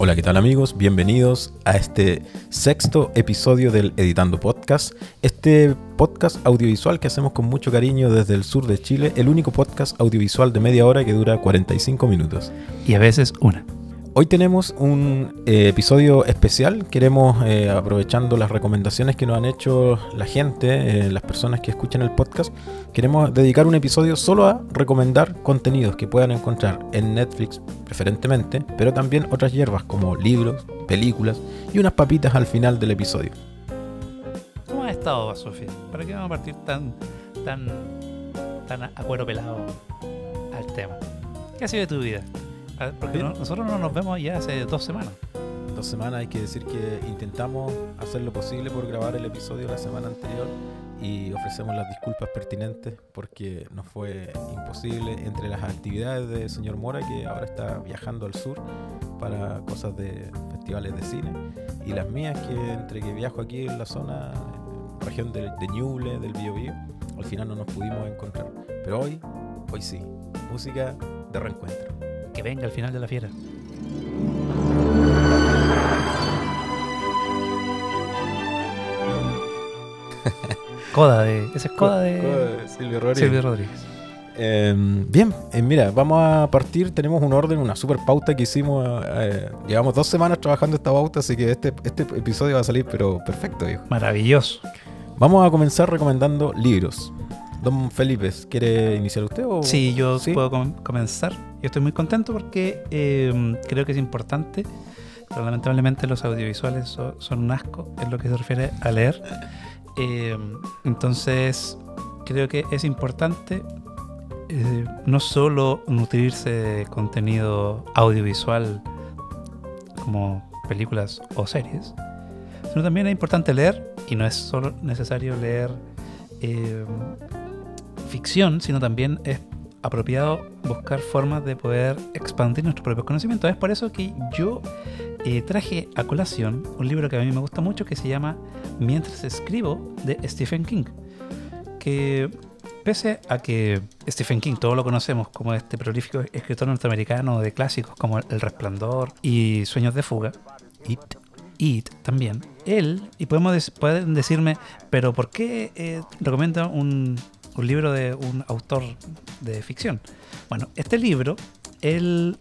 Hola, ¿qué tal amigos? Bienvenidos a este sexto episodio del Editando Podcast. Este podcast audiovisual que hacemos con mucho cariño desde el sur de Chile, el único podcast audiovisual de media hora que dura 45 minutos. Y a veces una. Hoy tenemos un eh, episodio especial. Queremos, eh, aprovechando las recomendaciones que nos han hecho la gente, eh, las personas que escuchan el podcast, queremos dedicar un episodio solo a recomendar contenidos que puedan encontrar en Netflix, preferentemente, pero también otras hierbas como libros, películas y unas papitas al final del episodio. ¿Cómo has estado, Sofía? ¿Para qué vamos a partir tan, tan, tan a pelado al tema? ¿Qué ha sido de tu vida? Ah, Porque Bien. no- nosotros no nos vemos ya hace dos semanas. Dos semanas hay que decir que intentamos hacer lo posible por grabar el episodio la semana anterior y ofrecemos las disculpas pertinentes porque nos fue imposible entre las actividades del señor Mora que ahora está viajando al sur para cosas de festivales de cine y las mías que entre que viajo aquí en la zona región de, de Ñuble, del Biobío, al final no nos pudimos encontrar. Pero hoy, hoy sí, música de reencuentro. Que venga al final de la fiera. Coda de. Ese es Coda de Silvio Rodríguez. Silvio Rodríguez. Eh, bien, eh, mira, vamos a partir. Tenemos un orden, una super pauta que hicimos. eh, llevamos dos semanas trabajando esta pauta, así que este, este episodio va a salir, pero perfecto, viejo. Maravilloso. Vamos a comenzar recomendando libros. Don Felipe, ¿quiere iniciar usted o...? Sí, yo ¿Sí? puedo com- comenzar. Yo estoy muy contento porque eh, creo que es importante. Pero lamentablemente los audiovisuales so- son un asco en lo que se refiere a leer. Eh, entonces, creo que es importante eh, no solo nutrirse de contenido audiovisual como películas o series, sino también es importante leer, y no es solo necesario leer eh, ficción, sino también es apropiado buscar formas de poder expandir nuestros propios conocimientos. Es por eso que yo eh, traje a colación un libro que a mí me gusta mucho que se llama Mientras escribo de Stephen King. Que pese a que Stephen King todos lo conocemos como este prolífico escritor norteamericano de clásicos como El Resplandor y Sueños de Fuga, It. It también. Él, y podemos pueden decirme, pero ¿por qué eh, recomienda un, un libro de un autor de ficción? Bueno, este libro, él...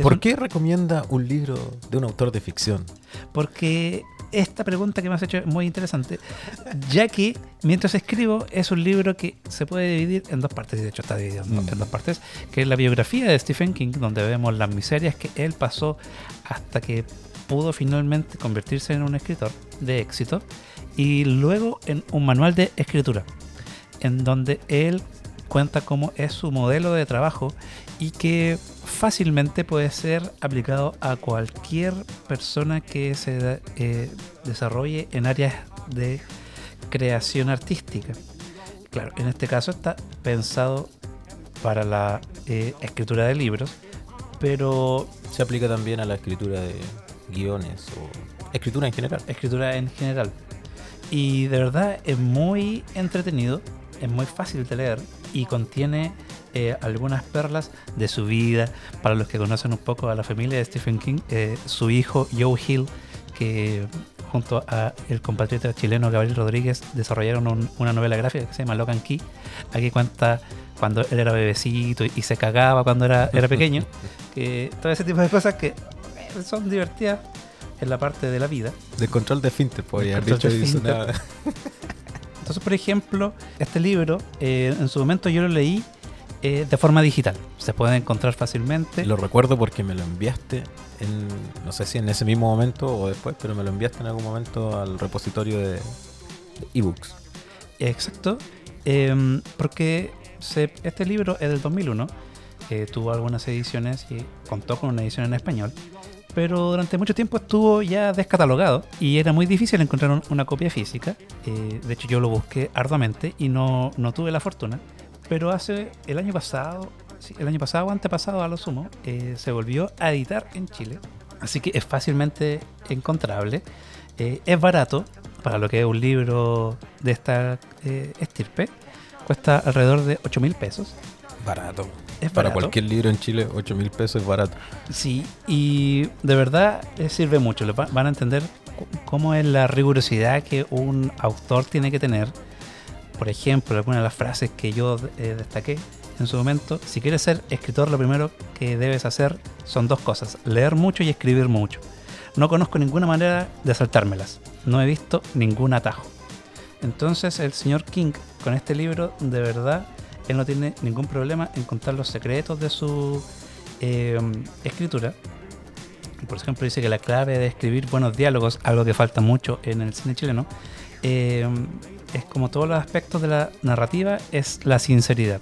¿Por un- qué recomienda un libro de un autor de ficción? Porque esta pregunta que me has hecho es muy interesante, ya que mientras escribo es un libro que se puede dividir en dos partes, y de hecho está dividido en, Mm. en dos partes, que es la biografía de Stephen King, donde vemos las miserias que él pasó hasta que pudo finalmente convertirse en un escritor de éxito, y luego en un manual de escritura, en donde él cuenta cómo es su modelo de trabajo y que fácilmente puede ser aplicado a cualquier persona que se eh, desarrolle en áreas de creación artística. Claro, en este caso está pensado para la eh, escritura de libros, pero Se aplica también a la escritura de guiones o escritura en general. escritura en general. Y de verdad es muy entretenido, es muy fácil de leer y contiene eh, algunas perlas de su vida. Para los que conocen un poco a la familia de Stephen King, eh, su hijo Joe Hill, que junto a el compatriota chileno Gabriel Rodríguez desarrollaron un- una novela gráfica que se llama Lock and Key. Aquí cuenta cuando él era bebecito y, y se cagaba cuando era, era pequeño. que todo ese tipo de cosas que eh, son divertidas en la parte de la vida. De control de finter, podría haber dicho. de Entonces, por ejemplo, este libro, eh, en su momento yo lo leí eh, de forma digital. Se puede encontrar fácilmente. Lo recuerdo porque me lo enviaste en, no sé si en ese mismo momento o después, pero me lo enviaste en algún momento al repositorio de, ebooks. Exacto. eh, porque se- este libro es del 2001. eh, tuvo algunas ediciones y contó con una edición en español. Pero durante mucho tiempo estuvo ya descatalogado y era muy difícil encontrar un- una copia física. eh, de hecho, yo lo busqué arduamente y no, no tuve la fortuna. Pero hace el año pasado, sí, el año pasado o antepasado a lo sumo, eh, se volvió a editar en Chile. Así que es fácilmente encontrable. eh, es barato, para lo que es un libro de esta eh, estirpe, cuesta alrededor de 8 mil pesos. Barato. Es Para barato. cualquier libro en Chile, 8 mil pesos es barato. Sí, y de verdad eh, sirve mucho. Van a entender cómo es la rigurosidad que un autor tiene que tener. Por ejemplo, alguna de las frases que yo eh, destaqué en su momento. Si quieres ser escritor, lo primero que debes hacer son dos cosas: leer mucho y escribir mucho. No conozco ninguna manera de saltármelas. No he visto ningún atajo. Entonces, el señor King, con este libro, de verdad, él no tiene ningún problema en contar los secretos de su eh, escritura. Por ejemplo, dice que la clave de escribir buenos diálogos, algo que falta mucho en el cine chileno, eh, es como todos los aspectos de la narrativa, es la sinceridad.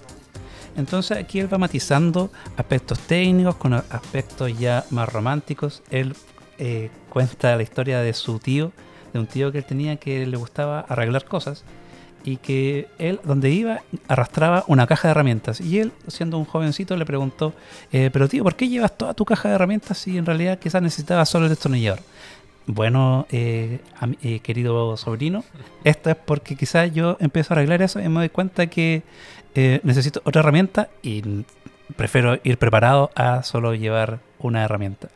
Entonces aquí él va matizando aspectos técnicos con aspectos ya más románticos. Él eh, cuenta la historia de su tío, de un tío que él tenía que le gustaba arreglar cosas y que él, donde iba, arrastraba una caja de herramientas. Y él, siendo un jovencito, le preguntó, eh, pero tío, ¿por qué llevas toda tu caja de herramientas si en realidad quizás necesitabas solo el destornillador? Bueno, eh, eh, querido sobrino, esto es porque quizás yo empiezo a arreglar eso y me doy cuenta que necesito otra herramienta y prefiero ir preparado a solo llevar una herramienta.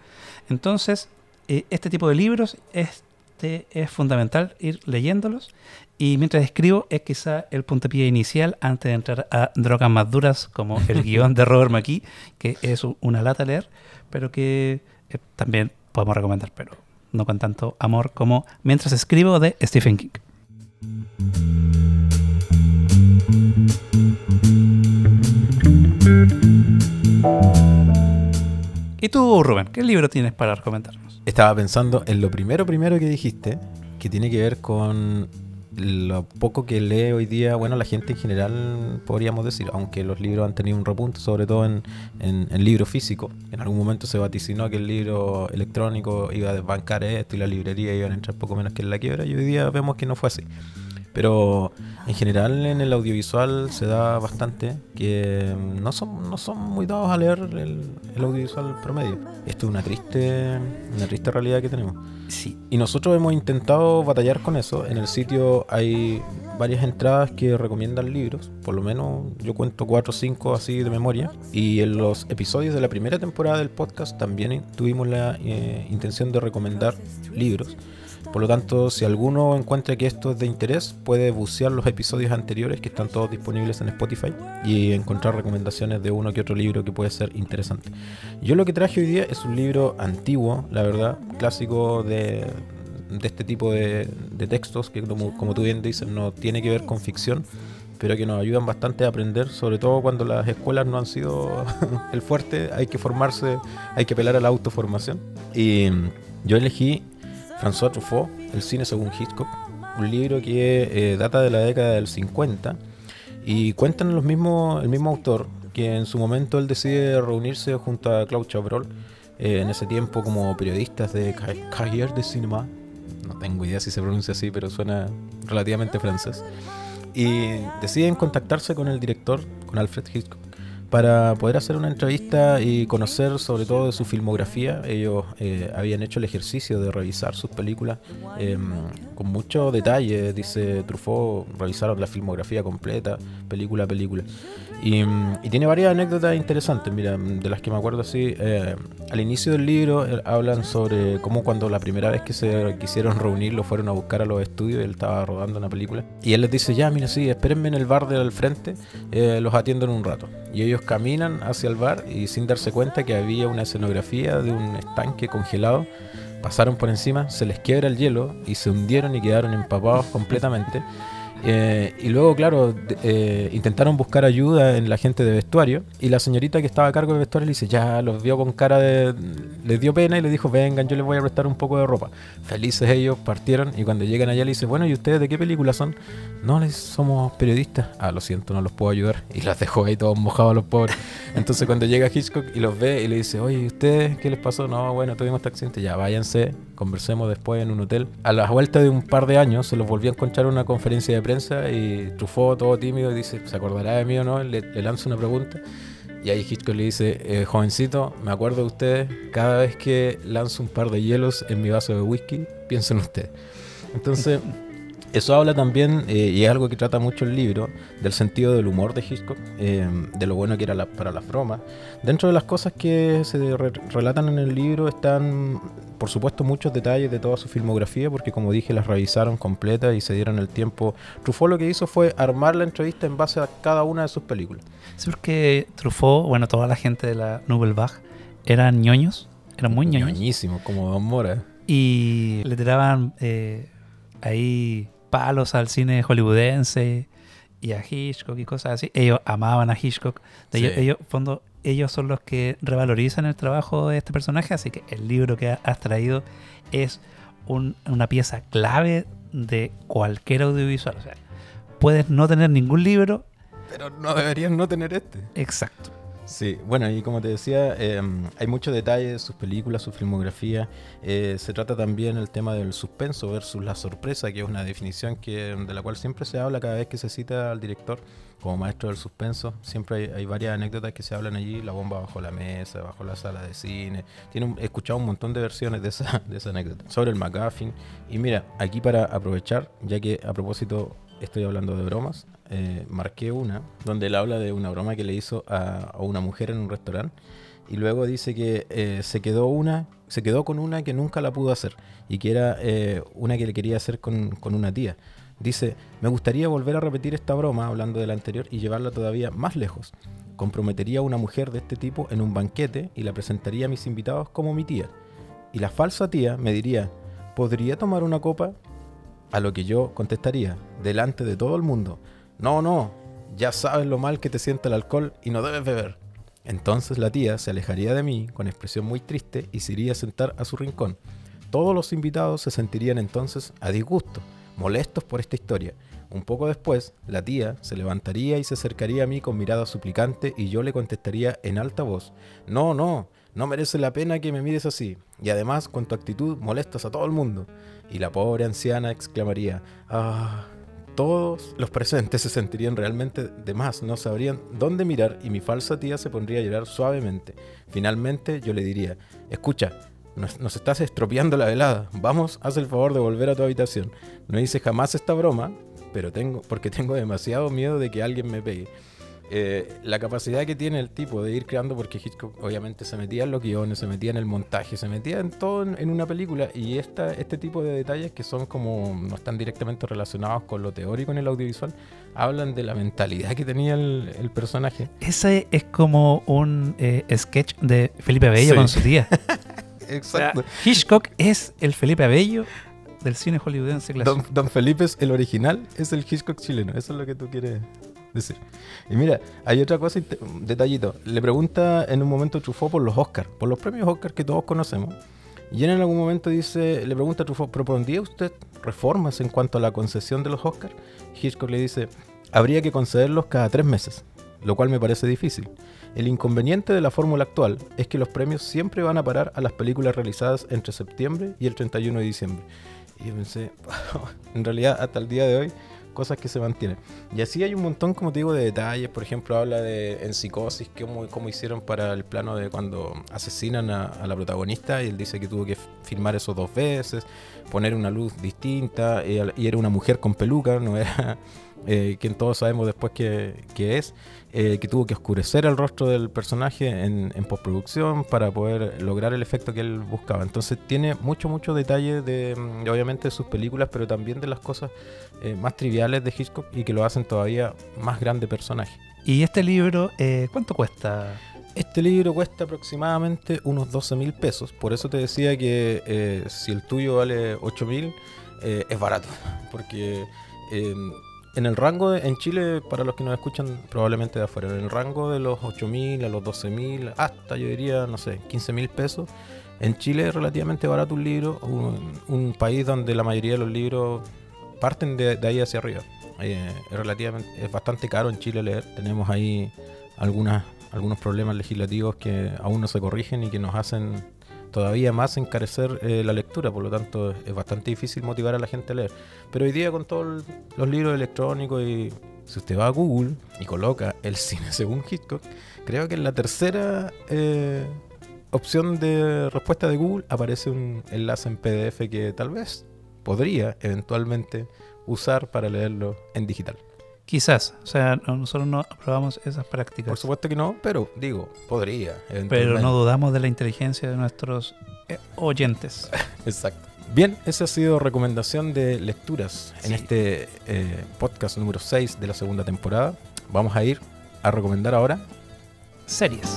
Entonces, este tipo de libros este es fundamental ir leyéndolos y mientras escribo es quizá el puntapié inicial antes de entrar a drogas más duras como el guion de Robert McKee, que es una lata leer, pero que eh, también podemos recomendar, pero no con tanto amor como Mientras escribo de Stephen King. ¿Y tú, Rubén, qué libro tienes para recomendarnos? Estaba pensando en lo primero, primero que dijiste, que tiene que ver con lo poco que lee hoy día, bueno, la gente en general, podríamos decir, aunque los libros han tenido un repunte, sobre todo en, en, en libro físico. En algún momento se vaticinó que el libro electrónico iba a desbancar esto y la librería iban a entrar poco menos que en la quiebra, y hoy día vemos que no fue así. Pero en general en el audiovisual se da bastante que no son, no son muy dados a leer el, el audiovisual promedio. Esto es una triste, una triste realidad que tenemos. Sí. Y nosotros hemos intentado batallar con eso. En el sitio hay varias entradas que recomiendan libros. Por lo menos yo cuento cuatro o cinco así de memoria. Y en los episodios de la primera temporada del podcast también tuvimos la eh, intención de recomendar libros. Por lo tanto, si alguno encuentra que esto es de interés, puede bucear los episodios anteriores que están todos disponibles en Spotify y encontrar recomendaciones de uno que otro libro que puede ser interesante. Yo lo que traje hoy día es un libro antiguo, la verdad, clásico de, de este tipo de, de textos que como, como tú bien dices no tiene que ver con ficción, pero que nos ayudan bastante a aprender, sobre todo cuando las escuelas no han sido el fuerte, hay que formarse, hay que apelar a la autoformación. Y yo elegí François Truffaut, El cine según Hitchcock, un libro que eh, data de la década del 50 y cuentan los mismos, el mismo autor que en su momento él decide reunirse junto a Claude Chabrol, eh, en ese tiempo como periodistas de Ca- Cahiers de Cinema, no tengo idea si se pronuncia así, pero suena relativamente francés, y deciden contactarse con el director, con Alfred Hitchcock, para poder hacer una entrevista y conocer sobre todo de su filmografía. Ellos eh, habían hecho el ejercicio de revisar sus películas eh, con mucho detalle, dice Truffaut, revisaron la filmografía completa, película a película. Y, y tiene varias anécdotas interesantes, mira, de las que me acuerdo así. eh, al inicio del libro eh, hablan sobre cómo cuando la primera vez que se quisieron reunir lo fueron a buscar a los estudios, él estaba rodando una película. Y él les dice, ya, mira, sí, espérenme en el bar del frente, eh, los atiendo en un rato. Y ellos caminan hacia el bar y sin darse cuenta que había una escenografía de un estanque congelado, pasaron por encima, se les quiebra el hielo y se hundieron y quedaron empapados completamente. Eh, y luego, claro, eh, intentaron buscar ayuda en la gente de vestuario. Y la señorita que estaba a cargo de vestuario le dice: Ya los vio con cara de. Les dio pena y le dijo: Vengan, yo les voy a prestar un poco de ropa. Felices ellos partieron. Y cuando llegan allá le dice: Bueno, ¿y ustedes de qué película son? No, les somos periodistas. Ah, lo siento, no los puedo ayudar. Y las dejó ahí todos mojados los pobres. Entonces, cuando llega Hitchcock y los ve y le dice: Oye, ¿y ustedes qué les pasó? No, bueno, tuvimos este accidente. Ya, váyanse, conversemos después en un hotel. A la vuelta de un par de años se los volvió a encontrar en una conferencia de prensa y Truffaut, todo tímido, dice: ¿Se acordará de mí o no? Le, le lanza una pregunta. Y ahí Hitchcock le dice, eh, jovencito, me acuerdo de ustedes, cada vez que lanzo un par de hielos en mi vaso de whisky, pienso en usted. Entonces, Eso habla también, eh, y es algo que trata mucho el libro, del sentido del humor de Hitchcock, eh, de lo bueno que era para las bromas. Dentro de las cosas que se relatan en el libro están, por supuesto, muchos detalles de toda su filmografía, porque como dije, las revisaron completas y se dieron el tiempo. Truffaut lo que hizo fue armar la entrevista en base a cada una de sus películas. Sí, porque Truffaut, bueno, toda la gente de la Nouvelle Vague eran ñoños, eran muy ñoños. Ñoñísimos, como Don Mora. Y le tiraban eh, ahí palos al cine hollywoodense y a Hitchcock y cosas así. Ellos amaban a Hitchcock. ellos, fondo, ellos son los que revalorizan el trabajo de este personaje, así que el libro que has traído es una pieza clave de cualquier audiovisual. O sea, puedes no tener ningún libro. Pero no deberías no tener este. Exacto. Sí, bueno, y como te decía, em, hay muchos detalles de sus películas, su filmografía. Eh, se trata también el tema del suspenso versus la sorpresa, que es una definición que, de la cual siempre se habla cada vez que se cita al director como maestro del suspenso. Siempre hay, varias anécdotas que se hablan allí, la bomba bajo la mesa, bajo la sala de cine. He escuchado un montón de versiones de esa, de anécdota. Sobre el McGuffin. Y mira, aquí para aprovechar, ya que a propósito estoy hablando de bromas, eh, marqué una donde él habla de una broma que le hizo a, una mujer en un restaurante y luego dice que eh, se quedó una, se quedó con una que nunca la pudo hacer y que era eh, una que le quería hacer con, una tía. Dice, me gustaría volver a repetir esta broma, hablando de la anterior, y llevarla todavía más lejos. Comprometería a una mujer de este tipo en un banquete y la presentaría a mis invitados como mi tía. Y la falsa tía me diría, ¿podría tomar una copa? A lo que yo contestaría, delante de todo el mundo, no, no, ya sabes lo mal que te siente el alcohol y no debes beber. Entonces la tía se alejaría de mí con expresión muy triste y se iría a sentar a su rincón. Todos los invitados se sentirían entonces a disgusto, molestos por esta historia. Un poco después, la tía se levantaría y se acercaría a mí con mirada suplicante y yo le contestaría en alta voz, no, no, no merece la pena que me mires así. Y además, con tu actitud molestas a todo el mundo. Y la pobre anciana exclamaría, ah, todos los presentes se sentirían realmente de más, no sabrían dónde mirar y mi falsa tía se pondría a llorar suavemente. Finalmente yo le diría, escucha, nos, nos, estás estropeando la velada, vamos, haz el favor de volver a tu habitación. No hice jamás esta broma, pero tengo, porque tengo demasiado miedo de que alguien me pegue. Eh, la capacidad que tiene el tipo de ir creando, porque Hitchcock obviamente se metía en los guiones, se metía en el montaje, se metía en todo en, una película y esta, este tipo de detalles que son como no están directamente relacionados con lo teórico en el audiovisual, hablan de la mentalidad que tenía el, personaje. Ese es como un eh, sketch de Felipe Abello con su tía. Exacto. Hitchcock es el Felipe Abello del cine hollywoodense clásico. Don, Don Felipe es el original, es el Hitchcock chileno, eso es lo que tú quieres decir. Y mira, hay otra cosa, detallito. Le pregunta en un momento Truffaut por los Oscars, por los premios Oscar que todos conocemos. Y en algún momento dice, le pregunta a Truffaut, ¿propondría usted reformas en cuanto a la concesión de los Oscars? Hitchcock le dice, habría que concederlos cada tres meses, lo cual me parece difícil. El inconveniente de la fórmula actual es que los premios siempre van a parar a las películas realizadas entre septiembre y el 31 de diciembre. Y yo pensé, en realidad hasta el día de hoy cosas que se mantienen. Y así hay un montón, como te digo, de detalles. Por ejemplo, habla de en psicosis, cómo, cómo hicieron para el plano de cuando asesinan a, la protagonista. Y él dice que tuvo que filmar eso dos veces, poner una luz distinta. Y, y era una mujer con peluca, no era eh, quien todos sabemos después que, es, eh, que tuvo que oscurecer el rostro del personaje en, postproducción para poder lograr el efecto que él buscaba. Entonces tiene mucho, mucho detalle de, mm, obviamente, de sus películas, pero también de las cosas eh, más triviales de Hitchcock y que lo hacen todavía más grande personaje. ¿Y este libro cuánto cuesta? Este libro cuesta aproximadamente unos 12 mil pesos, por eso te decía que si el tuyo vale 8 mil, es barato, porque en el rango, en Chile, para los que nos escuchan probablemente de afuera, en el rango de los 8.000 a los 12.000, hasta yo diría, no sé, 15.000 pesos. En Chile es relativamente barato un libro, un, país donde la mayoría de los libros parten de, ahí hacia arriba. Eh, es, relativamente, es bastante caro en Chile leer. Tenemos ahí algunas, algunos problemas legislativos que aún no se corrigen y que nos hacen todavía más encarecer eh, la lectura, por lo tanto es bastante difícil motivar a la gente a leer. Pero hoy día con todos los libros electrónicos y si usted va a Google y coloca el cine según Hitchcock, creo que en la tercera eh, opción de respuesta de Google aparece un enlace en PDF que tal vez podría eventualmente usar para leerlo en digital. Quizás, o sea, no- nosotros no aprobamos esas prácticas. Por supuesto que no, pero digo, podría Pero no dudamos de la inteligencia de nuestros eh, oyentes. Exacto. Bien, esa ha sido recomendadación de lecturas en este eh, podcast número 6 de la segunda temporada. Vamos a ir a recomendar ahora Series.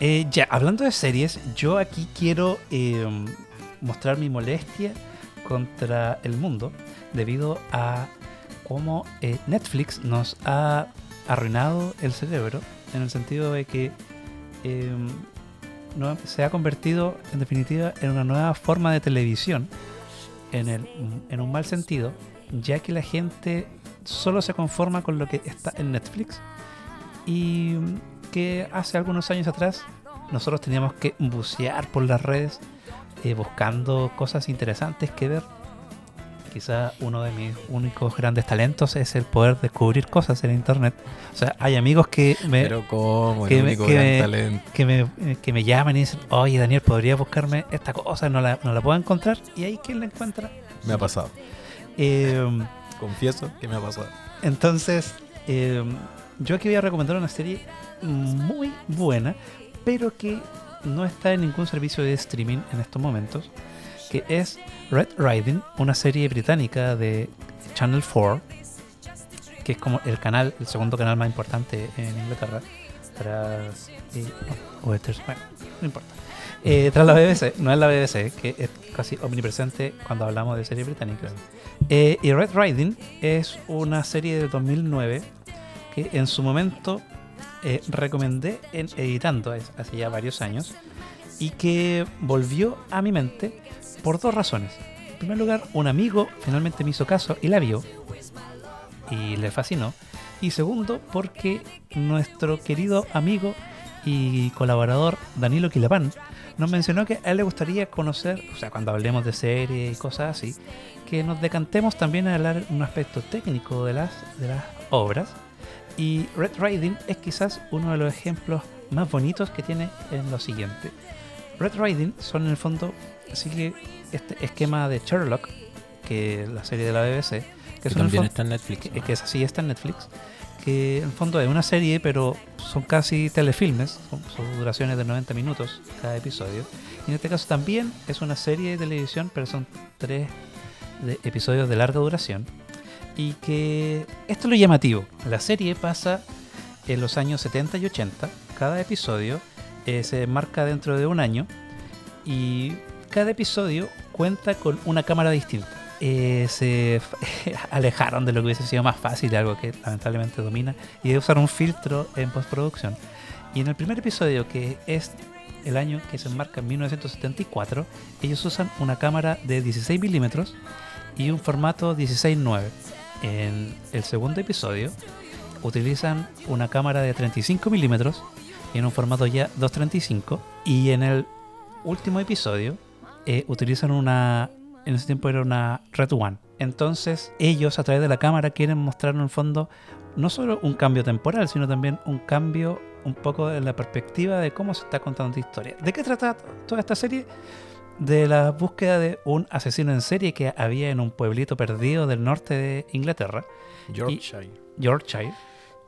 Eh, ya, hablando de series, yo aquí quiero eh, mostrar mi molestia contra el mundo debido a cómo eh, Netflix nos ha arruinado el cerebro en el sentido de que no- se ha convertido en definitiva en una nueva forma de televisión en, el, en un mal sentido, ya que la gente solo se conforma con lo que está en Netflix. Y que hace algunos años atrás nosotros teníamos que bucear por las redes eh, buscando cosas interesantes que ver. Quizá uno de mis únicos grandes talentos es el poder descubrir cosas en internet. O sea, hay amigos que me, Pero cómo, el que me- único que gran me- talento. que me, eh, que me llaman y dicen, oye Daniel, ¿podrías buscarme esta cosa? No la, no la puedo encontrar. Y ahí, ¿quién la encuentra? Me ha pasado. Eh, Confieso que me ha pasado. entonces, eh, yo aquí voy a recomendar una serie muy buena, pero que no está en ningún servicio de streaming en estos momentos, que es Red Riding, una serie británica de Channel 4, que es como el canal, el segundo canal más importante en Inglaterra, tras... eh, o es tercer- bueno, no importa. Eh, tras la BBC, no es la BBC, que es casi omnipresente cuando hablamos de series británicas. Eh, y Red Riding es una serie de 2009 que en su momento eh, recomendé en editando hace ya varios años y que volvió a mi mente por dos razones. En primer lugar, un amigo finalmente me hizo caso y la vio y le fascinó. Y segundo, porque nuestro querido amigo y colaborador Danilo Quilapán nos mencionó que a él le gustaría conocer, o sea, cuando hablemos de series y cosas así, que nos decantemos también a hablar un aspecto técnico de las obras. Y Red Riding es quizás uno de los ejemplos más bonitos que tiene en lo siguiente. Red Riding son en el fondo, sigue este esquema de Sherlock, que es la serie de la BBC, que, Que son también está en Netflix. que, que es así, está en Netflix, que en el fondo es una serie, pero son casi telefilmes, son, son duraciones de 90 minutos cada episodio. Y en este caso también es una serie de televisión, pero son tres de- episodios de larga duración. Y que esto es lo llamativo. La serie pasa en los años 70 y 80. Cada episodio eh, se marca dentro de un año. Y cada episodio cuenta con una cámara distinta. Eh, se alejaron de lo que hubiese sido más fácil, algo que lamentablemente domina, y de usar un filtro en postproducción. Y en el primer episodio, que es el año que se enmarca en 1974, ellos usan una cámara de 16 milímetros y un formato 16.9. En el segundo episodio utilizan una cámara de 35 milímetros en un formato ya 2.35. Y en el último episodio eh, utilizan una, en ese tiempo era una Red One. Entonces ellos a través de la cámara quieren mostrar en el fondo no solo un cambio temporal, sino también un cambio un poco en la perspectiva de cómo se está contando esta historia. ¿De qué trata toda esta serie? De la búsqueda de un asesino en serie que había en un pueblito perdido del norte de Inglaterra, Yorkshire. Yorkshire,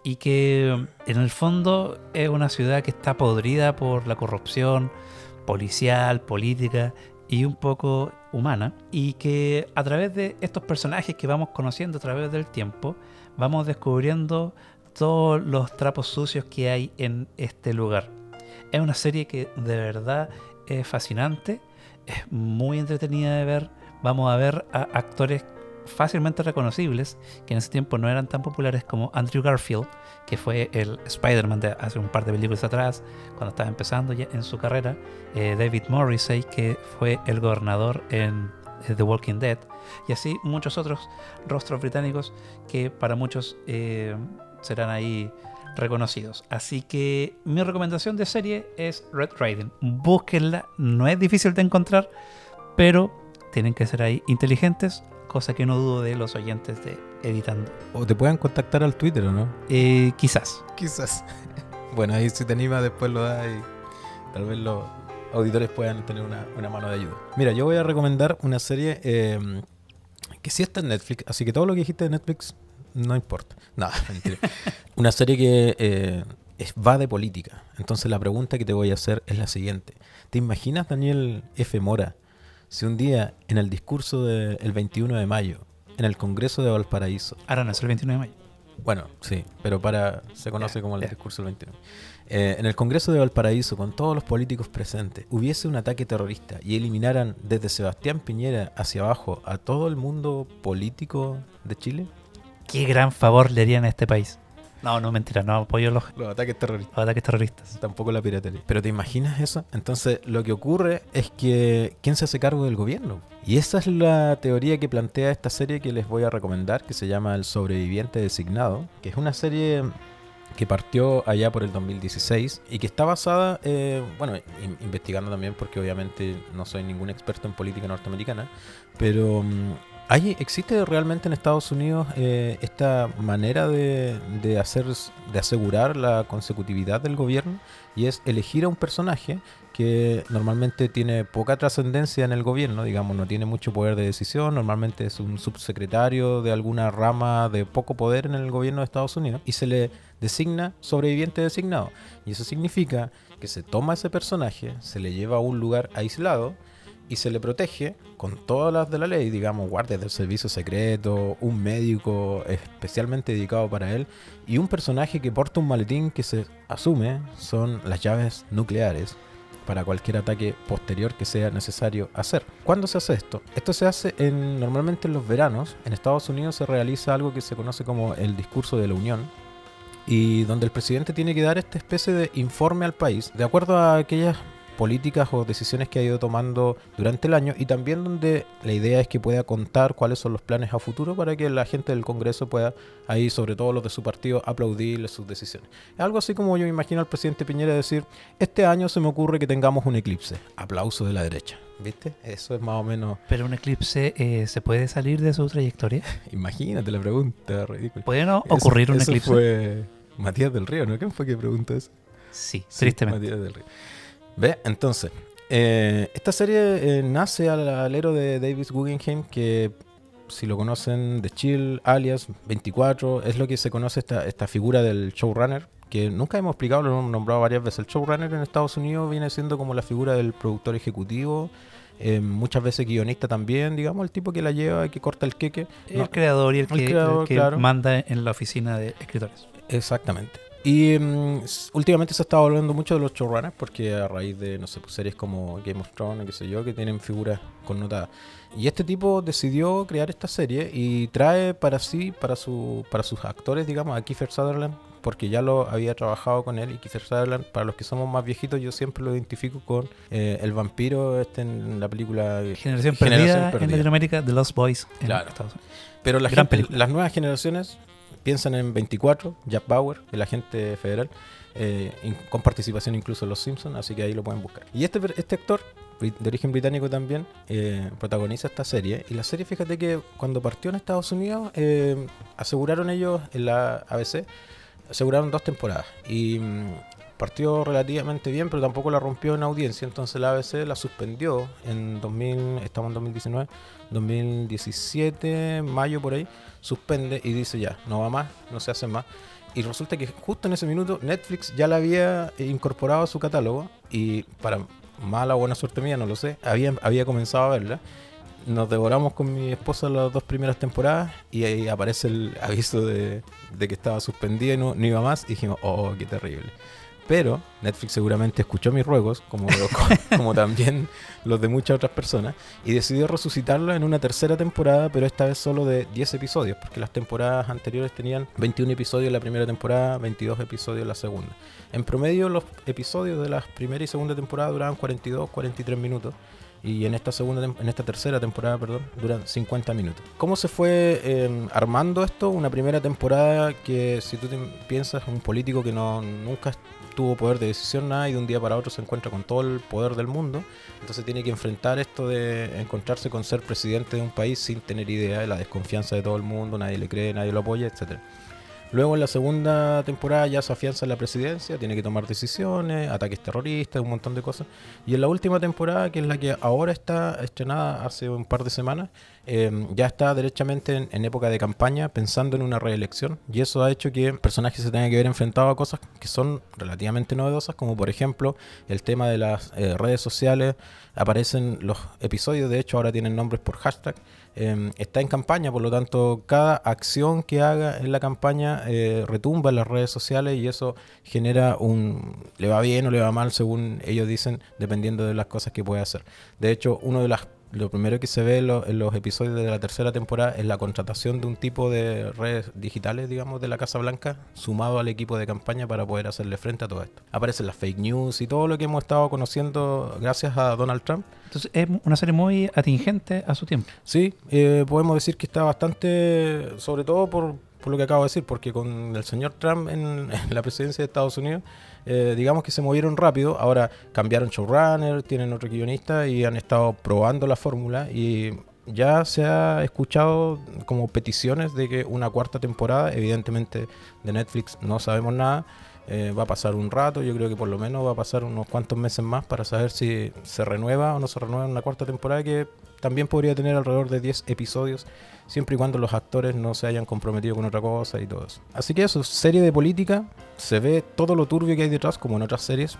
y que en el fondo es una ciudad que está podrida por la corrupción policial, política y un poco humana, y que a través de estos personajes que vamos conociendo a través del tiempo, vamos descubriendo todos los trapos sucios que hay en este lugar. Es una serie que de verdad es fascinante, es muy entretenida de ver. Vamos a ver a actores fácilmente reconocibles que en ese tiempo no eran tan populares como Andrew Garfield, que fue el Spider-Man de hace un par de películas atrás, cuando estaba empezando ya en su carrera. eh, David Morrissey, que fue el gobernador en eh, The Walking Dead. Y así muchos otros rostros británicos que para muchos eh, serán ahí reconocidos. Así que mi recomendación de serie es Red Riding. Búsquenla, no es difícil de encontrar, pero tienen que ser ahí inteligentes, cosa que no dudo de los oyentes de Editando. O te pueden contactar al Twitter o no. Eh, quizás. Quizás. Bueno, ahí si te animas después lo das y tal vez los auditores puedan tener una, una mano de ayuda. Mira, yo voy a recomendar una serie eh, que sí está en Netflix, así que todo lo que dijiste de Netflix no importa. No, mentira. una serie que eh, es- va de política. Entonces la pregunta que te voy a hacer es la siguiente. ¿Te imaginas, Daniel F. Mora, si un día en el discurso del 21 de mayo, en el Congreso de Valparaíso, Ahora no es el 29 de mayo. bueno, sí, pero para se conoce como el discurso del 21. Eh, en el Congreso de Valparaíso, con todos los políticos presentes, hubiese un ataque terrorista y eliminaran desde Sebastián Piñera hacia abajo a todo el mundo político de Chile? Qué gran favor le harían a este país. No, no, mentira, no apoyo los, Los ataques terroristas. los ataques terroristas. Tampoco la piratería. Pero ¿te imaginas eso? Entonces, lo que ocurre es que ¿quién se hace cargo del gobierno? Y esa es la teoría que plantea esta serie que les voy a recomendar, que se llama El sobreviviente designado, que es una serie que partió allá por el 2016 y que está basada, eh, bueno, in- investigando también porque obviamente no soy ningún experto en política norteamericana, pero mm, ¿hay, ¿existe realmente en Estados Unidos eh, esta manera de, de hacer, de asegurar la consecutividad del gobierno? Y es elegir a un personaje que normalmente tiene poca trascendencia en el gobierno, digamos, no tiene mucho poder de decisión, normalmente es un subsecretario de alguna rama de poco poder en el gobierno de Estados Unidos y se le designa sobreviviente designado. Y eso significa que se toma ese personaje, se le lleva a un lugar aislado y se le protege con todas las de la ley, digamos, guardias del servicio secreto, un médico especialmente dedicado para él y un personaje que porta un maletín que se asume son las llaves nucleares para cualquier ataque posterior que sea necesario hacer. ¿Cuándo se hace esto? Esto se hace en, normalmente en los veranos. En Estados Unidos se realiza algo que se conoce como el discurso de la Unión, y donde el presidente tiene que dar esta especie de informe al país de acuerdo a aquellas políticas o decisiones que ha ido tomando durante el año y también donde la idea es que pueda contar cuáles son los planes a futuro para que la gente del Congreso pueda ahí, sobre todo los de su partido, aplaudirle sus decisiones. Es algo así como yo me imagino al presidente Piñera decir, este año se me ocurre que tengamos un eclipse. Aplauso de la derecha. ¿Viste? Eso es más o menos... Pero un eclipse eh, se puede salir de su trayectoria. Imagínate la pregunta, ridícula. ¿Puede no Eso- ocurrir un eso eclipse? fue Matías del Río, ¿no? ¿Quién fue que preguntó eso? Sí, Sí, tristemente. Matías del Río. Ve, entonces, eh, esta serie eh, nace al alero de David Guggenheim, que si lo conocen, de Chill, alias 24, es lo que se conoce esta, esta figura del showrunner, que nunca hemos explicado, lo hemos nombrado varias veces. El showrunner en Estados Unidos viene siendo como la figura del productor ejecutivo, eh, muchas veces guionista también, digamos, el tipo que la lleva, que corta el queque. El No, creador y el el que, creador, el que claro. manda en la oficina de escritores. Exactamente. Y s- últimamente se está hablando mucho de los showrunners porque a raíz de, no sé, pues, series como Game of Thrones, qué sé yo, que tienen figuras connotadas. Y este tipo decidió crear esta serie y trae para sí, para, su, para sus actores, digamos, a Kiefer Sutherland, porque ya lo había trabajado con él. Y Kiefer Sutherland, para los que somos más viejitos, yo siempre lo identifico con eh, el vampiro este en la película Generación, Generación perdida, en Perdida. Latinoamérica, The Lost Boys en Claro. Estados Unidos. Pero la gente- las nuevas generaciones piensan en 24, Jack Bauer, el agente federal, eh, con participación incluso en Los Simpsons, así que ahí lo pueden buscar. Y este, este actor, de origen británico también, eh, protagoniza esta serie. Y la serie, fíjate que cuando partió en Estados Unidos, eh, aseguraron ellos en la ABC, aseguraron dos temporadas. Y mm, partió relativamente bien, pero tampoco la rompió en audiencia. Entonces la ABC la suspendió en 2000, estamos en 2019, 2017, mayo por ahí, suspende y dice ya, no va más, no se hace más. Y resulta que justo en ese minuto Netflix ya la había incorporado a su catálogo y para mala o buena suerte mía, no lo sé, había, había comenzado a verla. Nos devoramos con mi esposa las dos primeras temporadas y ahí aparece el aviso de, que estaba suspendida y no iba más y dijimos, oh, qué terrible. Pero Netflix seguramente escuchó mis ruegos, como, como también los de muchas otras personas, y decidió resucitarla en una tercera temporada, pero esta vez solo de 10 episodios, porque las temporadas anteriores tenían 21 episodios en la primera temporada, 22 episodios en la segunda. En promedio los episodios de la primera y segunda temporada duraban 42, 43 minutos. Y en esta segunda, en esta tercera temporada, perdón, duran 50 minutos. ¿Cómo se fue eh, armando esto? Una primera temporada que, si tú te piensas, un político que no nunca tuvo poder de decisión nada y de un día para otro se encuentra con todo el poder del mundo, entonces tiene que enfrentar esto de encontrarse con ser presidente de un país sin tener idea de la desconfianza de todo el mundo, nadie le cree, nadie lo apoya, etcétera. Luego en la segunda temporada ya se afianza en la presidencia, tiene que tomar decisiones, ataques terroristas, un montón de cosas. Y en la última temporada, que es la que ahora está estrenada hace un par de semanas, eh, ya está derechamente en, en, época de campaña pensando en una reelección. Y eso ha hecho que el personaje se tenga que ver enfrentado a cosas que son relativamente novedosas, como por ejemplo el tema de las eh, redes sociales. Aparecen los episodios, de hecho ahora tienen nombres por hashtag. Eh, está en campaña, por lo tanto, cada acción que haga en la campaña eh, retumba en las redes sociales y eso genera un. le va bien o le va mal, según ellos dicen, dependiendo de las cosas que puede hacer. De hecho, uno de las lo primero que se ve en, lo, en, los episodios de la tercera temporada es la contratación de un tipo de redes digitales, digamos, de la Casa Blanca, sumado al equipo de campaña para poder hacerle frente a todo esto. Aparecen las fake news y todo lo que hemos estado conociendo gracias a Donald Trump. Entonces es una serie muy atingente a su tiempo. Sí, eh, podemos decir que está bastante, sobre todo por, por, lo que acabo de decir, porque con el señor Trump en, la presidencia de Estados Unidos, eh, digamos que se movieron rápido. Ahora cambiaron showrunner, tienen otro guionista y han estado probando la fórmula y ya se ha escuchado como peticiones de que una cuarta temporada, evidentemente de Netflix no sabemos nada. Eh, va a pasar un rato, yo creo que por lo menos va a pasar unos cuantos meses más para saber si se renueva o no se renueva en una cuarta temporada que también podría tener alrededor de 10 episodios, siempre y cuando los actores no se hayan comprometido con otra cosa y todo eso. Así que eso, serie de política, se ve todo lo turbio que hay detrás, como en otras series,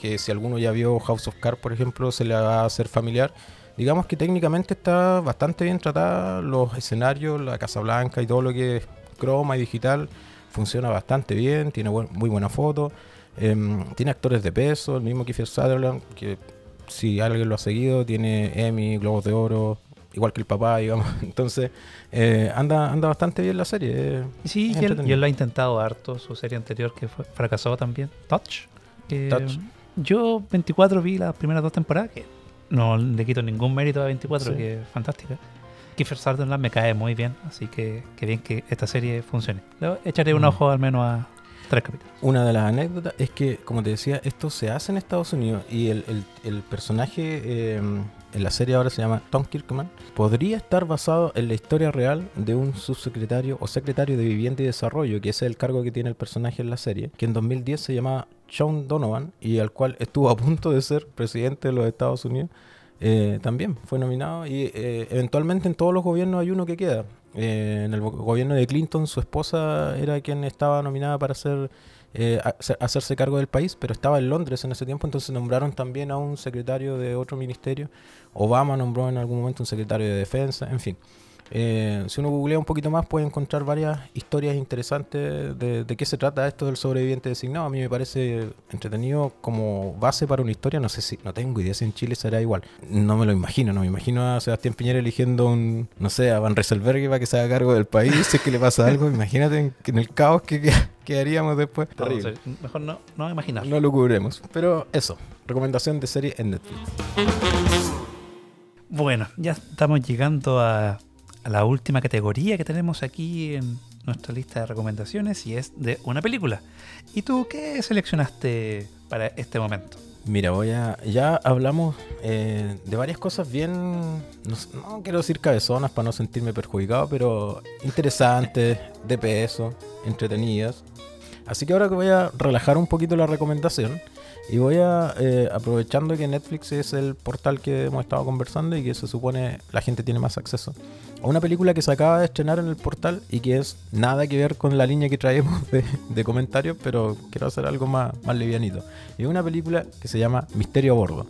que si alguno ya vio House of Cards, por ejemplo, se le va a hacer familiar. Digamos que técnicamente está bastante bien tratada, los escenarios, la Casa Blanca y todo lo que es croma y digital funciona bastante bien, tiene buen, muy buena foto, eh, tiene actores de peso, el mismo Kiefer Sutherland, que si alguien lo ha seguido, tiene Emmy, Globos de Oro, igual que el papá, digamos. Entonces, eh, anda, anda bastante bien la serie. Sí, y él, y él, lo ha intentado harto, su serie anterior que fue, fracasó también, Touch. Eh, Touch. Yo 24 vi las primeras dos temporadas, que no le quito ningún mérito a 24, sí. que es fantástica. Kiefer Sutherland me cae muy bien, así que, que bien que esta serie funcione. Le echaré un mm. ojo al menos a, tres capítulos. Una de las anécdotas es que, como te decía, esto se hace en Estados Unidos y el, el, el personaje eh, en la serie ahora se llama Tom Kirkman. Podría estar basado en la historia real de un subsecretario o secretario de Vivienda y Desarrollo, que es el cargo que tiene el personaje en la serie, que en 2010 se llamaba Sean Donovan y al cual estuvo a punto de ser presidente de los Estados Unidos. Eh, también fue nominado y eh, eventualmente en todos los gobiernos hay uno que queda. Eh, en el gobierno de Clinton su esposa era quien estaba nominada para ser, eh, hacerse cargo del país, pero estaba en Londres en ese tiempo, entonces nombraron también a un secretario de otro ministerio. Obama nombró en algún momento un secretario de defensa, en fin. Eh, si uno googlea un poquito más puede encontrar varias historias interesantes de, de, qué se trata esto del sobreviviente designado. A mí me parece entretenido como base para una historia. No sé si, no tengo idea si en Chile será igual. No me lo imagino, no me imagino a Sebastián Piñera eligiendo un, no sé, a Van Rieselberg para que se haga cargo del país. si es que le pasa algo, imagínate en, en el caos que, que quedaríamos después. No, mejor no, no imaginar. No lo cubremos. Pero eso, recomendación de serie en Netflix. Bueno, ya estamos llegando a a la última categoría que tenemos aquí en nuestra lista de recomendaciones y es de una película. ¿Y tú qué seleccionaste para este momento? Mira, voy a. Ya hablamos eh, de varias cosas bien. No, no, quiero decir cabezonas para no sentirme perjudicado, pero interesantes, de peso, entretenidas. Así que ahora que voy a relajar un poquito la recomendación y voy a, eh, aprovechando que Netflix es el portal que hemos estado conversando y que se supone la gente tiene más acceso, a una película que se acaba de estrenar en el portal y que es nada que ver con la línea que traemos de, comentarios, pero quiero hacer algo más, más livianito. Y una película que se llama Misterio a Bordo.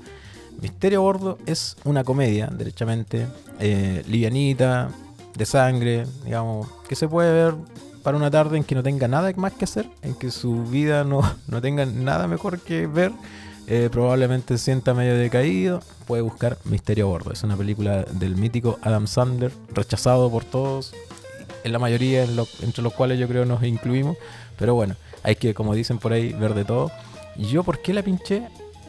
Misterio a Bordo es una comedia, derechamente, eh, livianita, de sangre, digamos, que se puede ver para una tarde en que no tenga nada más que hacer, en que su vida no, no tenga nada mejor que ver, eh, probablemente sienta medio decaído, puede buscar Misterio a Bordo. Es una película del mítico Adam Sandler, rechazado por todos, en la mayoría, en lo, entre los cuales yo creo nos incluimos, pero bueno, hay que, como dicen por ahí, ver de todo. ¿Y yo por qué la pinché?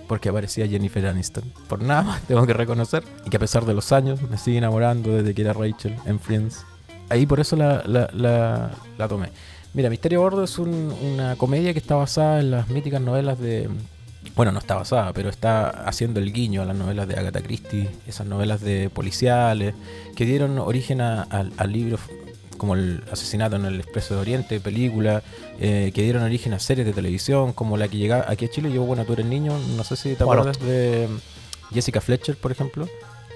Porque aparecía Jennifer Aniston. Por nada más, tengo que reconocer. Y que a pesar de los años, me sigue enamorando desde que era Rachel en Friends ahí por eso la, la, la, la tomé. Mira, Misterio Gordo es un, una comedia que está basada en las míticas novelas de... Bueno, no está basada, pero está haciendo el guiño a las novelas de Agatha Christie, esas novelas de policiales, que dieron origen a, a, a libros como el asesinato en el Expreso de Oriente, películas eh, que dieron origen a series de televisión, como la que llegaba aquí a Chile, yo, bueno, tú eres niño, no sé si te acuerdas de Jessica Fletcher, por ejemplo.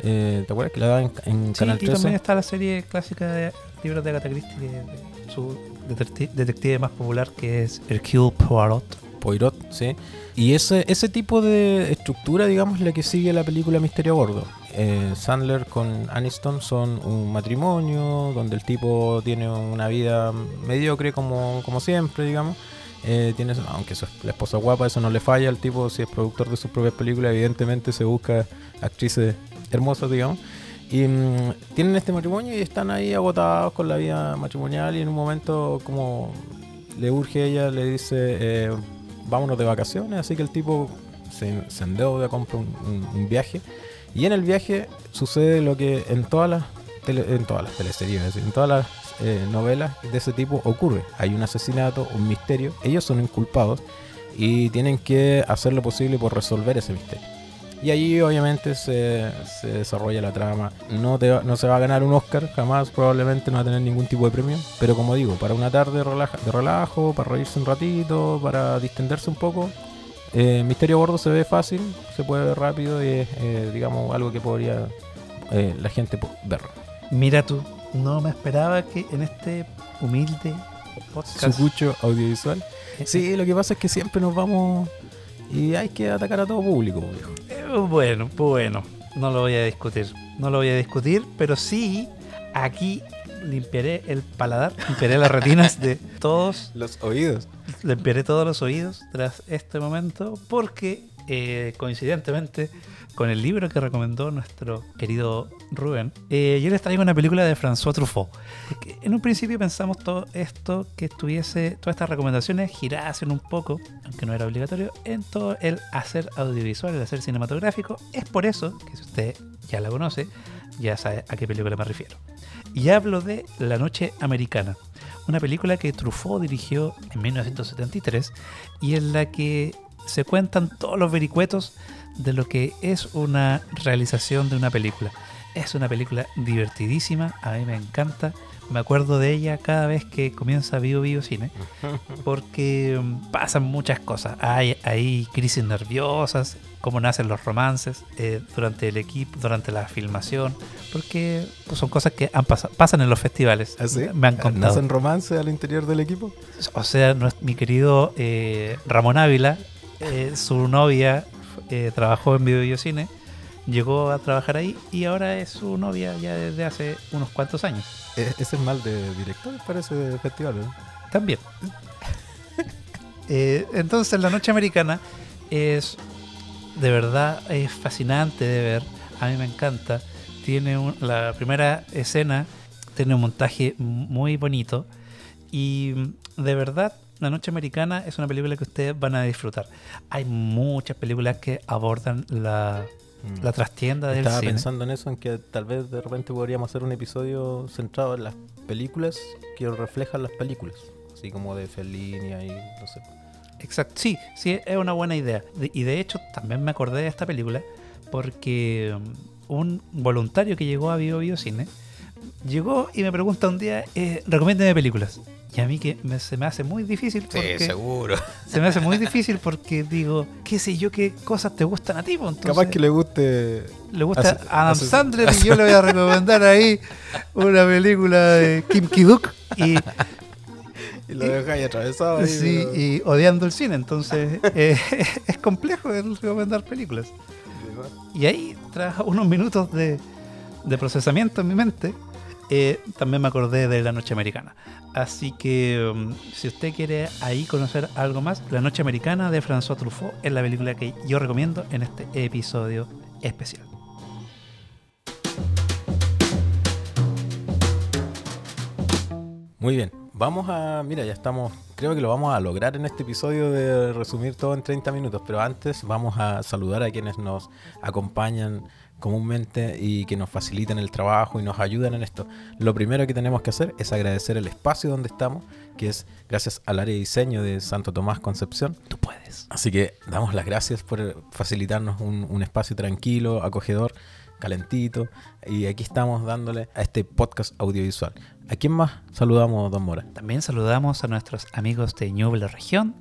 Eh, ¿Te acuerdas que la daban en, en Sí, Canal y 13? también está la serie clásica de libros de Agatha Christie, de, de su detecti- detective más popular, que es Hercule Poirot. Poirot, sí. Y ese, ese tipo de estructura, digamos, es la que sigue la película Misterio a Bordo. Eh, Sandler con Aniston son un matrimonio donde el tipo tiene una vida mediocre como, como siempre, digamos. Eh, tiene, aunque su, la esposa guapa, eso no le falla. El tipo, si es productor de sus propias películas, evidentemente se busca actrices hermosas, digamos. Y mm, tienen este matrimonio y están ahí agotados con la vida matrimonial y en un momento como le urge a ella, le dice, eh, vámonos de vacaciones, así que el tipo se, se endeuda, compra un, viaje y en el viaje sucede lo que en todas las, tele- en todas las teleseries, en todas las eh, novelas de ese tipo ocurre. Hay un asesinato, un misterio, ellos son inculpados y tienen que hacer lo posible por resolver ese misterio. Y ahí obviamente se, se desarrolla la trama. No, te va- no se va a ganar un Oscar, jamás probablemente no va a tener ningún tipo de premio. Pero como digo, para una tarde relaja- de relajo, para reírse un ratito, para distenderse un poco. eh, Misterio a Bordo se ve fácil, se puede ver rápido y es, eh, digamos, algo que podría eh, la gente ver. Mira tú, no me esperaba que en este humilde podcast... Sucucho audiovisual. Sí, lo que pasa es que siempre nos vamos y hay que atacar a todo público, viejo. Bueno, bueno, no lo voy a discutir. No lo voy a discutir, pero sí, aquí limpiaré el paladar, limpiaré las retinas de todos Los oídos. limpiaré todos los oídos tras este momento porque eh, coincidentemente con el libro que recomendó nuestro querido Rubén, eh, yo les traigo una película de François Truffaut. En un principio pensamos todo esto que estuviese, todas estas recomendaciones girasen un poco, aunque no era obligatorio, en todo el hacer audiovisual, el hacer cinematográfico. Es por eso que si usted ya la conoce, ya sabe a qué película me refiero. Y hablo de La Noche Americana, una película que Truffaut dirigió en 1973 y en la que se cuentan todos los vericuetos de lo que es una realización de una película. Es una película divertidísima, a mí me encanta. Me acuerdo de ella cada vez que comienza Vivo Vivo Cine, porque mm, pasan muchas cosas. Hay, hay crisis nerviosas, cómo nacen los romances eh, durante el equipo, durante la filmación, porque pues, son cosas que han pas- pasan en los festivales. ¿Así? Me han contado. ¿Nacen romance al interior del equipo? O sea, nues- mi querido eh, Ramón Ávila, eh, su novia eh, trabajó en Videocine, llegó a trabajar ahí y ahora es su novia ya desde hace unos cuantos años. E- Ese es mal de director, parece, de festival, ¿no? También. Eh, entonces, La Noche Americana es de verdad es fascinante de ver. A mí me encanta. Tiene un- la primera escena, tiene un montaje muy bonito. Y de verdad, La Noche Americana es una película que ustedes van a disfrutar. Hay muchas películas que abordan la, la trastienda del Estaba cine. pensando en eso, en que tal vez de repente podríamos hacer un episodio centrado en las películas que reflejan las películas. Así como de Fellini y no sé. Exacto, sí, sí, es una buena idea. De- y de hecho, también me acordé de esta película porque un voluntario que llegó a Bio Bio Cine llegó y me pregunta un día, eh, recomiéndeme películas. Y a mí que me- se me hace muy difícil porque seguro. se me hace muy difícil porque digo, qué sé yo, qué cosas te gustan a ti. Entonces, Capaz que le guste. le gusta hace- Adam hace- Sandler y yo le voy a recomendar ahí una película de Kim Ki-duk y Y lo dejáis atravesado. ahí, Sí, pero- y odiando el cine, entonces eh, es complejo el recomendar películas. Y ahí, tras unos minutos de, de procesamiento en mi mente, eh, también me acordé de La Noche Americana. Así que um, si usted quiere ahí conocer algo más, La Noche Americana de François Truffaut es la película que yo recomiendo en este episodio especial. Muy bien. Vamos a. Mira, ya estamos. Creo que lo vamos a lograr en este episodio de resumir todo en 30 minutos. Pero antes vamos a saludar a quienes nos acompañan comúnmente y que nos facilitan el trabajo y nos ayudan en esto. Lo primero que tenemos que hacer es agradecer el espacio donde estamos, que es gracias al área de diseño de Santo Tomás Concepción. Tú puedes. Así que damos las gracias por facilitarnos un, un espacio tranquilo, acogedor, calentito. Y aquí estamos dándole a este podcast audiovisual. ¿A quién más saludamos, don Mora? También saludamos a nuestros amigos de Ñuble Región,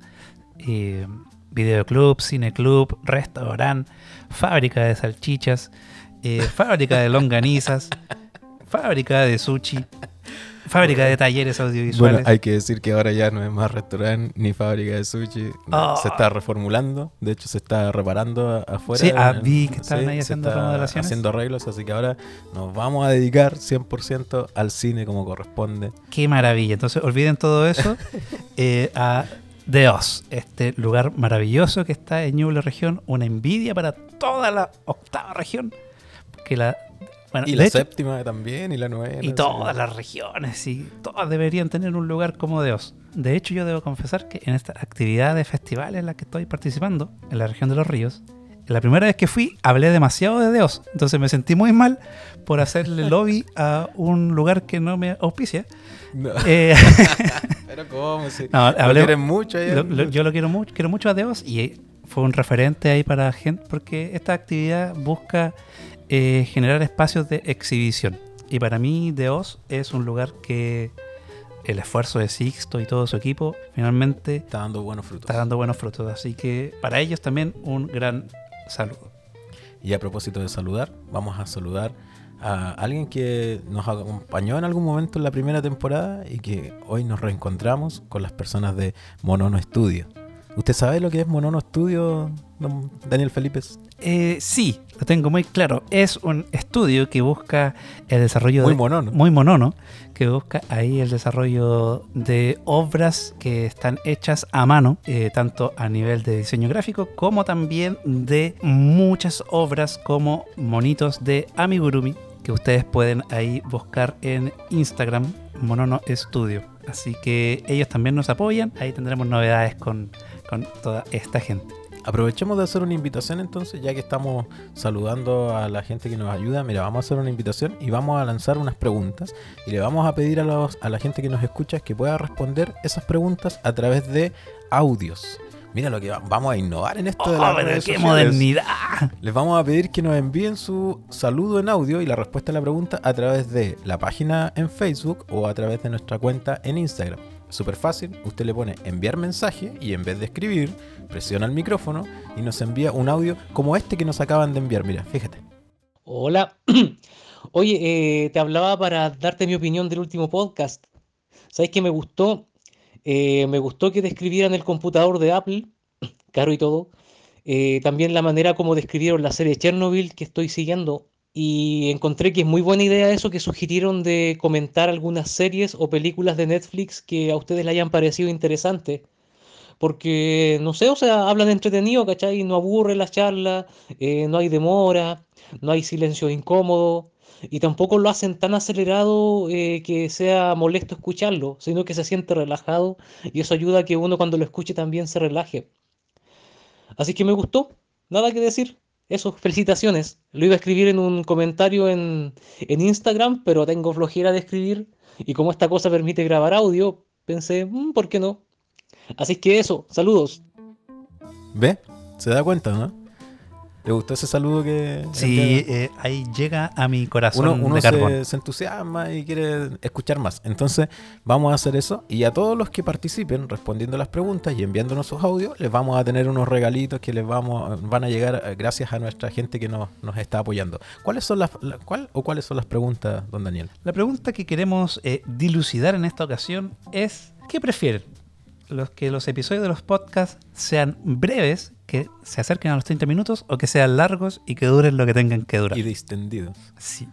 eh, videoclub, cineclub, restaurante, fábrica de salchichas, eh, fábrica de longanizas, fábrica de sushi, fábrica de talleres audiovisuales. Bueno, hay que decir que ahora ya no es más restaurante ni fábrica de sushi. no, Oh. Se está reformulando. De hecho, se está reparando afuera. Sí, ah, vi que estaban ahí haciendo remodelaciones. Haciendo arreglos. Así que ahora nos vamos a dedicar 100% al cine como corresponde. Qué maravilla. Entonces, olviden todo eso eh, a Deos, este lugar maravilloso que está en Ñuble Región, una envidia para toda la octava región. Que la, bueno, y la hecho, séptima también, y la novena. y todas que- las regiones, y todas deberían tener un lugar como Deos. De hecho, yo debo confesar que en esta actividad de festival en la que estoy participando, en la región de los ríos, la primera vez que fui hablé demasiado de Deos. Entonces me sentí muy mal por hacerle lobby a un lugar que no me auspicia. No, Eh, pero ¿cómo? Si No, lo hablé- quieren mucho. Lo- lo- yo lo quiero mucho, quiero mucho a Dios y fue un referente ahí para gente porque esta actividad busca eh, generar espacios de exhibición. Y para mí Dios es un lugar que el esfuerzo de Sixto y todo su equipo finalmente Está dando buenos frutos. está dando buenos frutos. Así que para ellos también un gran saludo. Y a propósito de saludar, vamos a saludar a alguien que nos acompañó en algún momento en la primera temporada y que hoy nos reencontramos con las personas de Monono Studio. ¿Usted sabe lo que es Monono Studio, don Daniel Felipe? Eh, sí, lo tengo muy claro. Es un estudio que busca el desarrollo Muy de, monono. muy monono, que busca ahí el desarrollo de obras que están hechas a mano, eh, tanto a nivel de diseño gráfico como también de muchas obras como monitos de amigurumi que ustedes pueden ahí buscar en Instagram, Monono Studio. Así que ellos también nos apoyan, ahí tendremos novedades con, con toda esta gente. Aprovechemos de hacer una invitación entonces, ya que estamos saludando a la gente que nos ayuda. Mira, vamos a hacer una invitación y vamos a lanzar unas preguntas y le vamos a pedir a, los, a la gente que nos escucha que pueda responder esas preguntas a través de audios. Mira lo que va- vamos a innovar en esto de ¡Oh, las pero redes qué sociales. modernidad! Les vamos a pedir que nos envíen su saludo en audio y la respuesta a la pregunta a través de la página en Facebook o a través de nuestra cuenta en Instagram. Súper fácil, usted le pone enviar mensaje y en vez de escribir, presiona el micrófono y nos envía un audio como este que nos acaban de enviar. Mira, fíjate. Hola. Oye, eh, te hablaba para darte mi opinión del último podcast. ¿Sabes qué me gustó? Eh, me gustó que describieran el computador de Apple, caro y todo. Eh, también la manera como describieron la serie Chernobyl que estoy siguiendo. Y encontré que es muy buena idea eso que sugirieron de comentar algunas series o películas de Netflix que a ustedes le hayan parecido interesantes. Porque, no sé, o sea, hablan entretenido, ¿cachai? No aburre la charla, eh, no hay demora, no hay silencio incómodo y tampoco lo hacen tan acelerado eh, que sea molesto escucharlo, sino que se siente relajado y eso ayuda a que uno cuando lo escuche también se relaje. Así que me gustó, nada que decir. Eso, felicitaciones. Lo iba a escribir en un comentario en, en Instagram, pero tengo flojera de escribir y como esta cosa permite grabar audio, pensé, "Mm, ¿por qué no? Así que eso, saludos. ¿Ve? ¿Se da cuenta, no? ¿Le gustó ese saludo que... Sí, eh, ahí llega a mi corazón uno, uno de se, se entusiasma y quiere escuchar más. Entonces, vamos a hacer eso. Y a todos los que participen respondiendo las preguntas y enviándonos sus audios, les vamos a tener unos regalitos que les vamos, van a llegar eh, gracias a nuestra gente que nos, nos está apoyando. ¿Cuáles son las, la- cuál, o cuáles son las preguntas, don Daniel? La pregunta que queremos eh, dilucidar en esta ocasión es, ¿qué prefieren? Los que los episodios de los podcasts sean breves, que se acerquen a los 30 minutos, o que sean largos y que duren lo que tengan que durar. Y distendidos. Sí.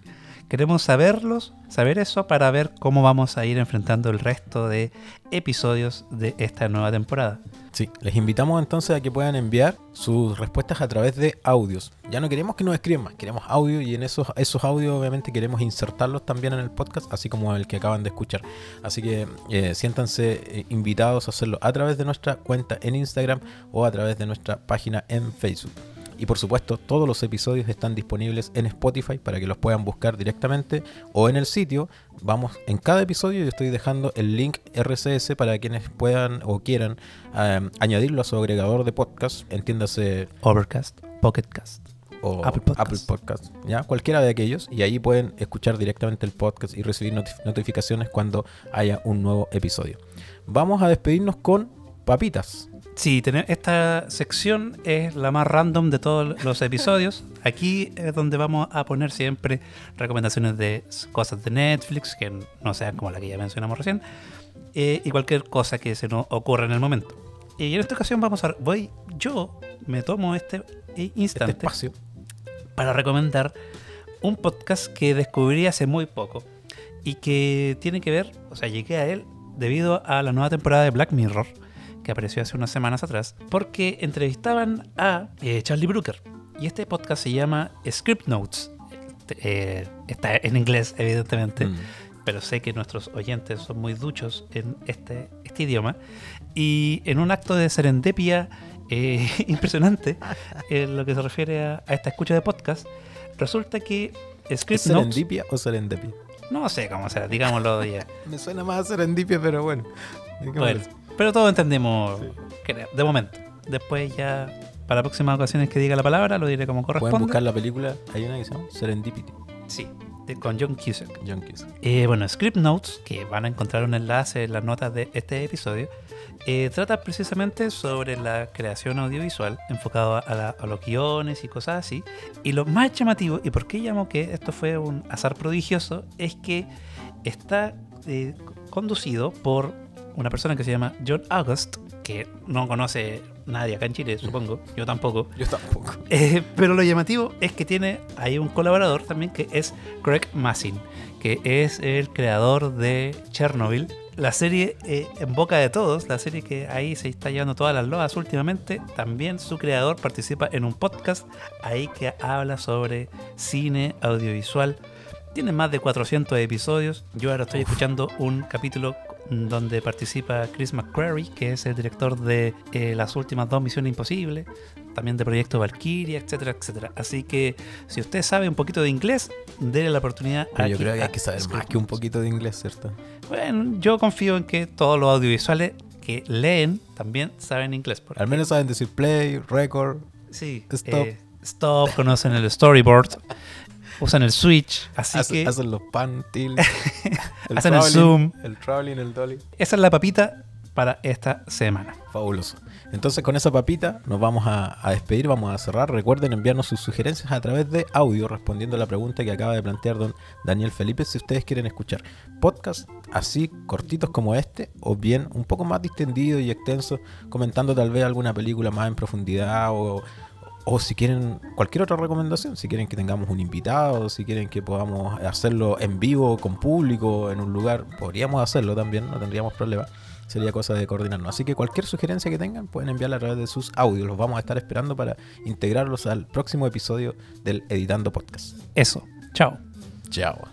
Queremos saberlos, saber eso para ver cómo vamos a ir enfrentando el resto de episodios de esta nueva temporada. Sí, les invitamos entonces a que puedan enviar sus respuestas a través de audios. Ya no queremos que nos escriban más, queremos audio y en esos, esos audios obviamente queremos insertarlos también en el podcast, así como el que acaban de escuchar. Así que eh, siéntanse eh, invitados a hacerlo a través de nuestra cuenta en Instagram o a través de nuestra página en Facebook. Y por supuesto, todos los episodios están disponibles en Spotify para que los puedan buscar directamente o en el sitio. Vamos, en cada episodio yo estoy dejando el link RCS para quienes puedan o quieran eh, añadirlo a su agregador de podcast, entiéndase Overcast, Pocketcast. o Apple Podcast. Podcast, ¿ya? Cualquiera de aquellos. Y ahí pueden escuchar directamente el podcast y recibir notif- notificaciones cuando haya un nuevo episodio. Vamos a despedirnos con papitas. Sí, esta sección es la más random de todos los episodios. Aquí es donde vamos a poner siempre recomendaciones de cosas de Netflix, que no sean como la que ya mencionamos recién, eh, y cualquier cosa que se nos ocurra en el momento. Y en esta ocasión vamos a... Voy, yo me tomo este Este instante espacio. para recomendar un podcast que descubrí hace muy poco y que tiene que ver, o sea, llegué a él debido a la nueva temporada de Black Mirror que apareció hace unas semanas atrás, porque entrevistaban a eh, Charlie Brooker y este podcast se llama Script Notes. Eh, está en inglés, evidentemente, Mm. pero sé que nuestros oyentes son muy duchos en este, este idioma. Y en un acto de serendipia eh, impresionante, en lo que se refiere a, a esta escucha de podcast, resulta que ¿Es Script Notes. serendipia o serendipia? No sé cómo será, digámoslo ya. Me suena más a serendipia, pero bueno. Bueno, pero todos entendemos, creo, de momento. Después ya, para próximas ocasiones que diga la palabra, lo diré como Pueden corresponde. buscar la película. Hay una que se llama Serendipity. Sí, de- con John Cusack. Junkies. Eh, bueno, Script Notes, que van a encontrar un enlace en las notas de este episodio, eh, trata precisamente sobre la creación audiovisual enfocado a, la- a los guiones y cosas así. Y lo más llamativo, y por qué llamo que esto fue un azar prodigioso, es que está eh, conducido por una persona que se llama John August, que no conoce nadie acá en Chile, supongo, yo tampoco. Yo tampoco. Eh, pero lo llamativo es que tiene ahí un colaborador también que es Craig Massin, que es el creador de Chernobyl, la serie eh, en boca de todos, la serie que ahí se está llevando todas las loas últimamente. También su creador participa en un podcast ahí que habla sobre cine audiovisual. Tiene más de 400 episodios. Yo ahora estoy escuchando un capítulo donde participa Chris McQuarrie, que es el director de eh, las últimas dos Misiones Imposibles, también de Proyecto Valkyria, etcétera, etcétera. Así que si usted sabe un poquito de inglés, déle la oportunidad Pero yo aquí creo que a hay que saber más que un poquito de inglés, ¿cierto? Bueno, yo confío en que todos los audiovisuales que leen también saben inglés. porque- Al menos saben decir play, record. Sí, Stop. eh, stop, conocen el storyboard, usan el switch, así que hacen los pan, tilt, Hacen el zoom. El traveling, el dolly. esa es la papita para esta semana. Fabuloso. Entonces con esa papita nos vamos a, a despedir, vamos a cerrar. Recuerden enviarnos sus sugerencias a través de audio respondiendo a la pregunta que acaba de plantear don Daniel Felipe si ustedes quieren escuchar podcast así cortitos como este o bien un poco más distendido y extenso comentando tal vez alguna película más en profundidad o, o si quieren cualquier otra recomendación, si quieren que tengamos un invitado, si quieren que podamos hacerlo en vivo con público en un lugar, podríamos hacerlo también, no tendríamos problema sería cosa de coordinarnos. Así que cualquier sugerencia que tengan pueden enviarla a través de sus audios. Los vamos a estar esperando para integrarlos al próximo episodio del Editando Podcast. Eso. Chao. Chao.